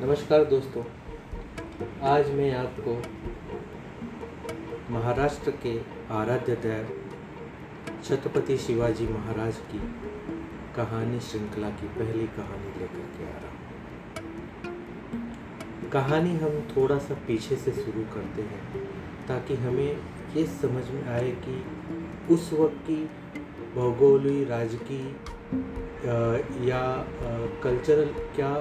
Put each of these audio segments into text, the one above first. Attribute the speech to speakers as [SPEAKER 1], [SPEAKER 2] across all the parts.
[SPEAKER 1] नमस्कार दोस्तों, आज मैं आपको महाराष्ट्र के आराध्य दैव छत्रपति शिवाजी महाराज की कहानी श्रृंखला की पहली कहानी लेकर के आ रहा हूँ। कहानी हम थोड़ा सा पीछे से शुरू करते हैं, ताकि हमें ये समझ में आए कि उस वक्त की भौगोलिक, राजकीय या कल्चरल क्या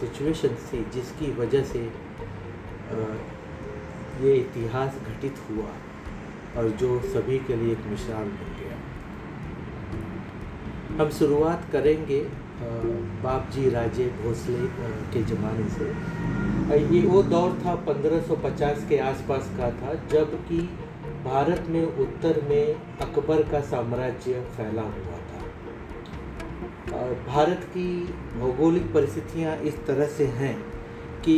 [SPEAKER 1] सिचुएशन थी जिसकी वजह से ये इतिहास घटित हुआ और जो सभी के लिए एक मिसाल बन गया। हम शुरुआत करेंगे अ, बापजी राजे भोसले के ज़माने से। ये वो दौर था 1550 के आसपास का था जबकि भारत में उत्तर में अकबर का साम्राज्य फैला हुआ भारत की भौगोलिक परिस्थितियाँ इस तरह से हैं कि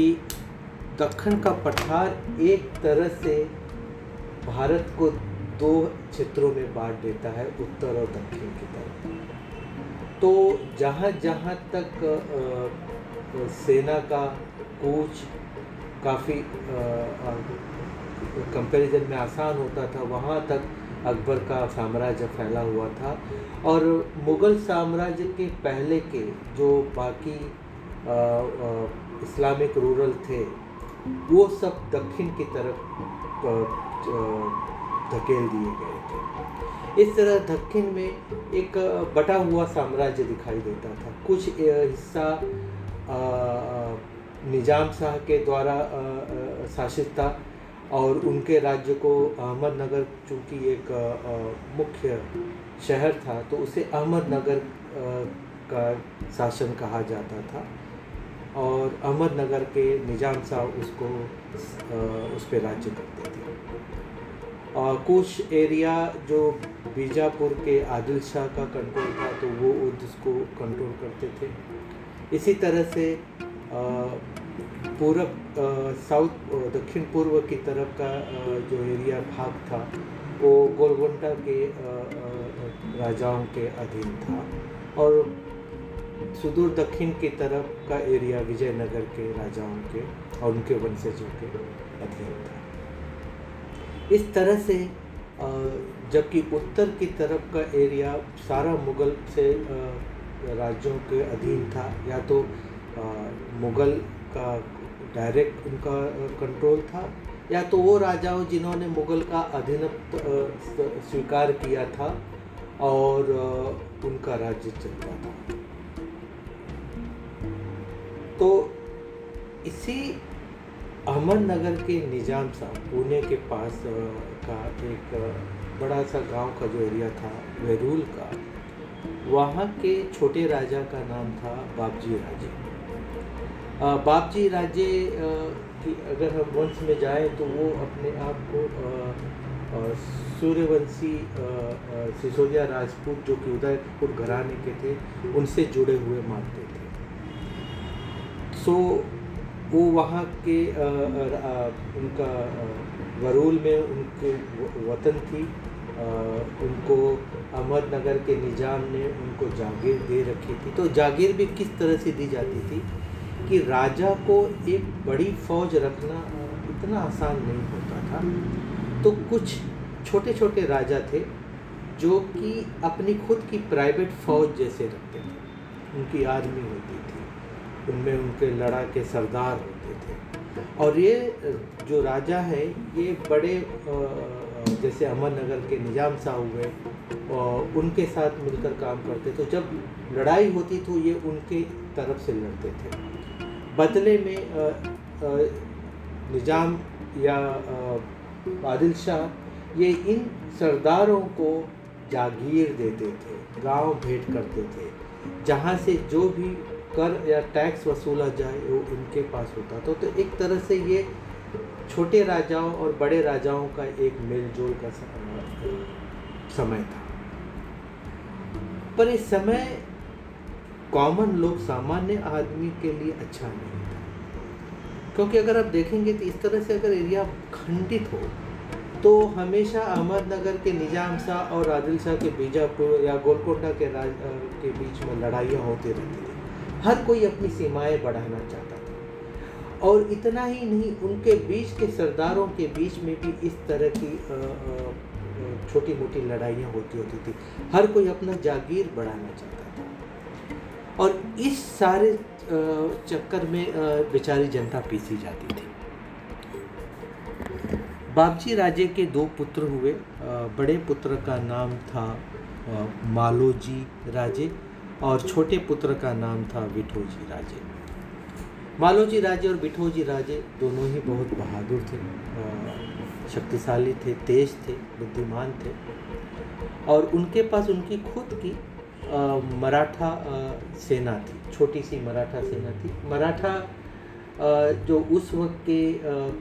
[SPEAKER 1] दक्षिण का पठार एक तरह से भारत को दो क्षेत्रों में बांट देता है, उत्तर और दक्षिण की तरफ़। तो जहाँ जहाँ तक सेना का कूच काफ़ी कंपैरिजन में आसान होता था, वहाँ तक अकबर का साम्राज्य फैला हुआ था और मुग़ल साम्राज्य के पहले के जो बाकी इस्लामिक रूरल थे, वो सब दक्षिण की तरफ़ धकेल दिए गए थे। इस तरह दक्षिण में एक बटा हुआ साम्राज्य दिखाई देता था। कुछ हिस्सा निज़ाम शाह के द्वारा शासित था और उनके राज्य को अहमदनगर, चूँकि एक मुख्य शहर था तो उसे अहमदनगर का शासन कहा जाता था। और अहमदनगर के निज़ाम साहब उसको उस पर राज्य करते थे। और कुछ एरिया जो बीजापुर के आदिल शाह का कंट्रोल था तो वो उसको कंट्रोल करते थे। इसी तरह से पूरब साउथ दक्षिण पूर्व की तरफ़ का जो एरिया भाग था, वो गोलगोंडा के राजाओं के अधीन था। और सुदूर दक्षिण की तरफ़ का एरिया विजयनगर के राजाओं के और उनके वंशजों के अधीन था। इस तरह से जबकि उत्तर की तरफ़ का एरिया सारा मुग़ल से राज्यों के अधीन था, या तो मुग़ल का डायरेक्ट उनका कंट्रोल था, या तो वो राजाओं जिन्होंने मुग़ल का अधीनत्व स्वीकार किया था और उनका राज्य चलता था। तो इसी अहमदनगर के निज़ाम साहब, पुणे के पास का एक बड़ा सा गाँव का जो एरिया था, वेरूल का, वहाँ के छोटे राजा का नाम था बाबजी राजे। बापजी राजे अ, की अगर हम वंश में जाएँ तो वो अपने आप को सूर्यवंशी सिसोदिया राजपूत जो कि उदयपुर घराने के थे उनसे जुड़े हुए मानते थे। सो वो वहाँ के अ, अ, उनका वरूल में उनके वतन थी। अ, उनको अहमदनगर के निज़ाम ने उनको जागीर दे रखी थी। तो जागीर भी किस तरह से दी जाती थी? कि राजा को एक बड़ी फौज रखना इतना आसान नहीं होता था। तो कुछ छोटे छोटे राजा थे जो कि अपनी खुद की प्राइवेट फौज जैसे रखते थे। उनकी आर्मी होती थी, उनमें उनके लड़ा के सरदार होते थे। और ये, जो राजा है, ये बड़े जैसे अहमदनगर के निज़ाम साहब हुए और उनके साथ मिलकर काम करते तो जब लड़ाई होती तो ये उनके तरफ़ से लड़ते थे। बदले में अ, अ, निज़ाम या आदिल शाह ये इन सरदारों को जागीर देते थे गाँव भेंट करते थे। जहाँ से जो भी कर या टैक्स वसूला जाए वो उनके पास होता था। तो एक तरह से ये छोटे राजाओं और बड़े राजाओं का एक मेलजोल का समय था। पर इस समय कॉमन लोग सामान्य आदमी के लिए अच्छा नहीं क्योंकि अगर आप देखेंगे तो इस तरह से अगर एरिया खंडित हो तो हमेशा अहमदनगर के निज़ाम शाह और आदिल शाह के बीजापुर या गोलकोंडा के राज के बीच में लड़ाइयाँ होती रहती थी। हर कोई अपनी सीमाएँ बढ़ाना चाहता था। और इतना ही नहीं, उनके बीच के सरदारों के बीच में भी इस तरह की छोटी मोटी लड़ाइयाँ होती होती थी। हर कोई अपना जागीर बढ़ाना चाहता और इस सारे चक्कर में बेचारी जनता पीसी जाती थी। बापजी राजे के दो पुत्र हुए। बड़े पुत्र का नाम था मालोजी राजे और छोटे पुत्र का नाम था विठोजी राजे। मालोजी राजे और विठोजी राजे दोनों ही बहुत बहादुर थे शक्तिशाली थे, तेज थे, बुद्धिमान थे और उनके पास उनकी खुद की मराठा सेना थी, छोटी सी मराठा सेना थी। मराठा जो उस वक्त के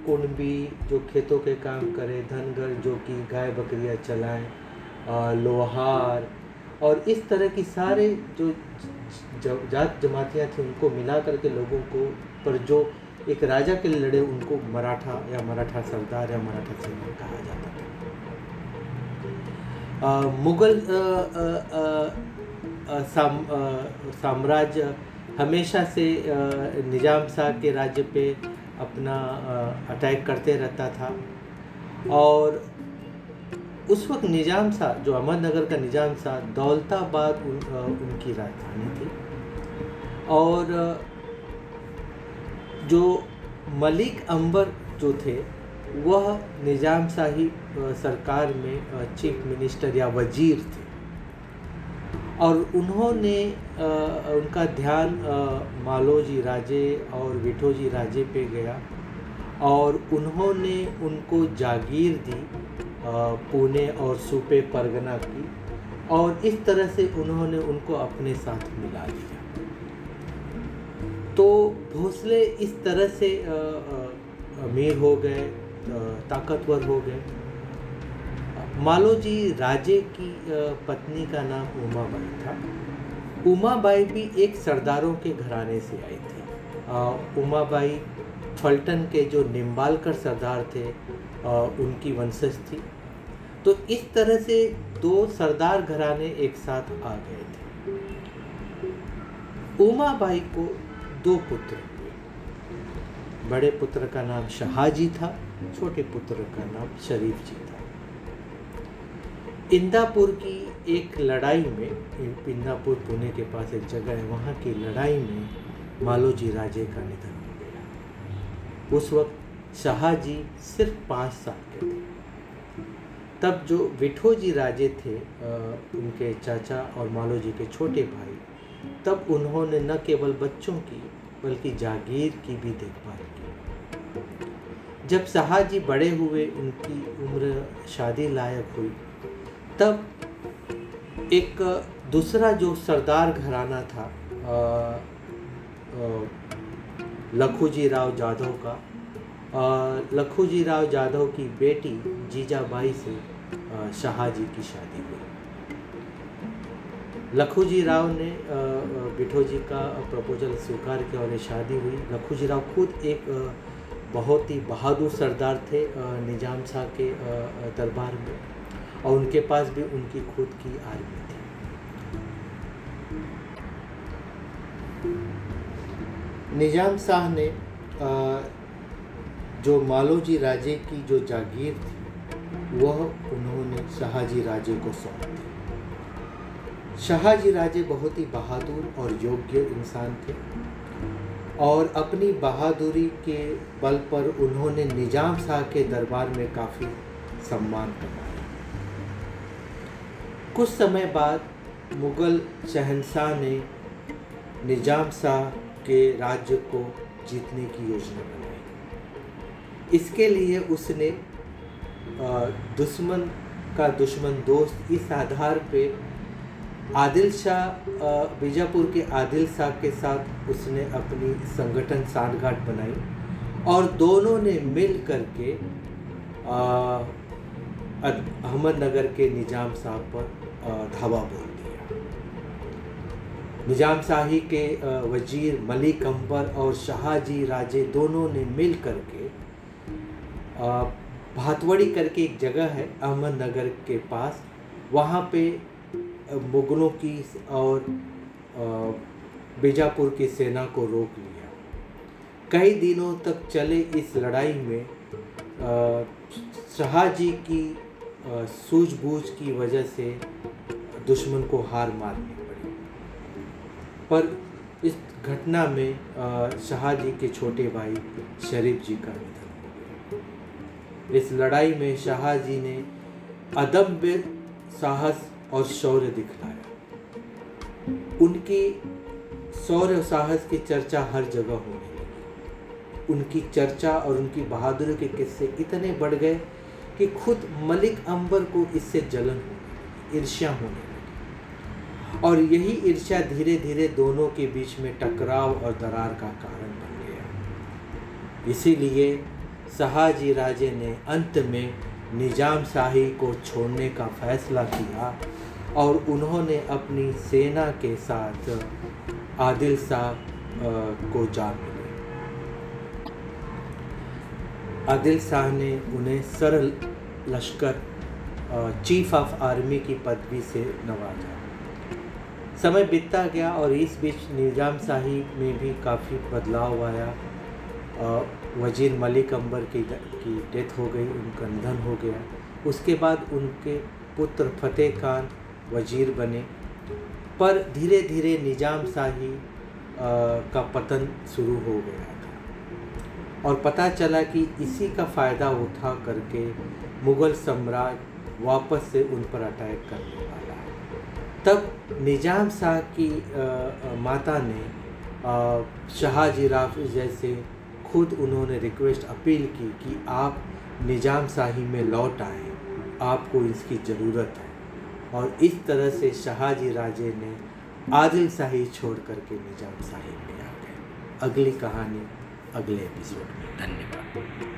[SPEAKER 1] कुंबी जो खेतों के काम करे, धनगर, जो कि गाय बकरियाँ चलाएँ लोहार, और इस तरह की सारे जो जात जमातियाँ थी, उनको मिला करके लोगों को, पर जो एक राजा के लड़े, उनको मराठा या मराठा सरदार या मराठा सेना कहा जाता था। मुगल साम, साम्राज्य हमेशा से निज़ाम शाह के राज्य पे अपना अटैक करते रहता था। और उस वक्त निज़ाम शाह जो अहमदनगर का निज़ाम शाह दौलताबाद उन, उनकी राजधानी थी। और जो मलिक अंबर जो थे वह निज़ाम शाही सरकार में चीफ मिनिस्टर या वज़ीर थे। और उन्होंने आ, उनका ध्यान मालोजी राजे और विठोजी राजे पे गया और उन्होंने उनको जागीर दी पुणे और सूपे परगना की और इस तरह से उन्होंने उनको अपने साथ मिला लिया तो भोसले इस तरह से अमीर हो गए ताकतवर हो गए। मालोजी राजे की पत्नी का नाम उमाबाई था। उमाबाई भी एक सरदारों के घराने से आई थी। उमाबाई फल्टन के जो निम्बालकर सरदार थे उनकी वंशज थी। तो इस तरह से दो सरदार घराने एक साथ आ गए थे। उमाबाई को दो पुत्र हुए। बड़े पुत्र का नाम शहाजी था, छोटे पुत्र का नाम शरीफ जी था। इंदापुर की एक लड़ाई में इंदापुर पुणे के पास एक जगह है, वहाँ की लड़ाई में मालोजी राजे का निधन हो गया। उस वक्त शाहजी सिर्फ़ पाँच साल के थे। तब जो विठोजी राजे थे उनके चाचा और मालोजी के छोटे भाई, तब उन्होंने न केवल बच्चों की, बल्कि जागीर की भी देखभाल की। जब शाहजी बड़े हुए, उनकी उम्र शादी लायक हुई तब एक दूसरा जो सरदार घराना था लखूजी राव जाधव का लखूजी राव जाधव की बेटी जीजाबाई से शाहजी की शादी हुई। लखूजी राव ने बिठो का प्रपोजल स्वीकार किया और शादी हुई। लखूजी राव खुद एक बहुत ही बहादुर सरदार थे निज़ाम शाह के दरबार में। और उनके पास भी उनकी खुद की आर्मी थी। निज़ाम शाह ने जो मालोजी राजे की जो जागीर थी, वह उन्होंने शाहजी राजे को सौंप दी। शाहजी राजे बहुत ही बहादुर और योग्य इंसान थे और अपनी बहादुरी के बल पर उन्होंने निज़ाम शाह के दरबार में काफ़ी सम्मान कमाया। कुछ समय बाद मुग़ल शहनशाह ने निज़ाम शाह के राज्य को जीतने की योजना बनाई। इसके लिए उसने दुश्मन का दुश्मन दोस्त इस आधार पे आदिल शाह बीजापुर के आदिल शाह के साथ उसने अपनी संगठन सांठगांठ बनाई और दोनों ने मिल करके अहमदनगर के निज़ाम साहब पर धावा बोल दिया। निज़ाम शाही के वज़ीर मलिक अंबर और शाहजी राजे दोनों ने मिल करके भातवड़ी करके एक जगह है, अहमदनगर के पास। वहाँ पे मुगलों की और बीजापुर की सेना को रोक लिया। कई दिनों तक चले इस लड़ाई में शाहजी की सूझबूझ की वजह से दुश्मन को हार मारनी पड़ी। पर इस घटना में शाहजी के छोटे भाई शरीफ जी का निधन हो गया। इस लड़ाई में शाहजी ने अदम्य साहस और शौर्य दिखलाया। उनकी शौर्य साहस की चर्चा हर जगह होने लगी। उनकी चर्चा और उनकी बहादुरी के किस्से इतने बढ़ गए कि खुद मलिक अंबर को इससे जलन होने ईर्ष्या होने लगी। और यही ईर्ष्या धीरे धीरे दोनों के बीच में टकराव और दरार का कारण बन गया। इसीलिए शाहजी राजे ने अंत में निज़ाम शाही को छोड़ने का फैसला किया और उन्होंने अपनी सेना के साथ आदिल शाह को जा मिले। आदिल शाह ने उन्हें सरल लश्कर चीफ ऑफ़ आर्मी की पदवी से नवाजा। समय बीतता गया और इस बीच निज़ाम शाही में भी काफ़ी बदलाव आया। वज़ीर मलिक अंबर की की डेथ हो गई, उनका निधन हो गया। उसके बाद उनके पुत्र फतेह खान वज़ीर बने। पर धीरे धीरे निज़ाम शाही का पतन शुरू हो गया था। और पता चला कि इसी का फ़ायदा उठा करके मुग़ल सम्राट वापस से उन पर अटैक करने वाला है। तब निज़ाम शाह की आ, माता ने शाहजी राफ जैसे खुद उन्होंने रिक्वेस्ट अपील की कि आप निज़ाम शाही में लौट आए। आपको इसकी ज़रूरत है। और इस तरह से शाहजी राजे ने आदिल शाही छोड़ करके निज़ाम शाही में आ गए। अगली कहानी अगले एपिसोड में। धन्यवाद।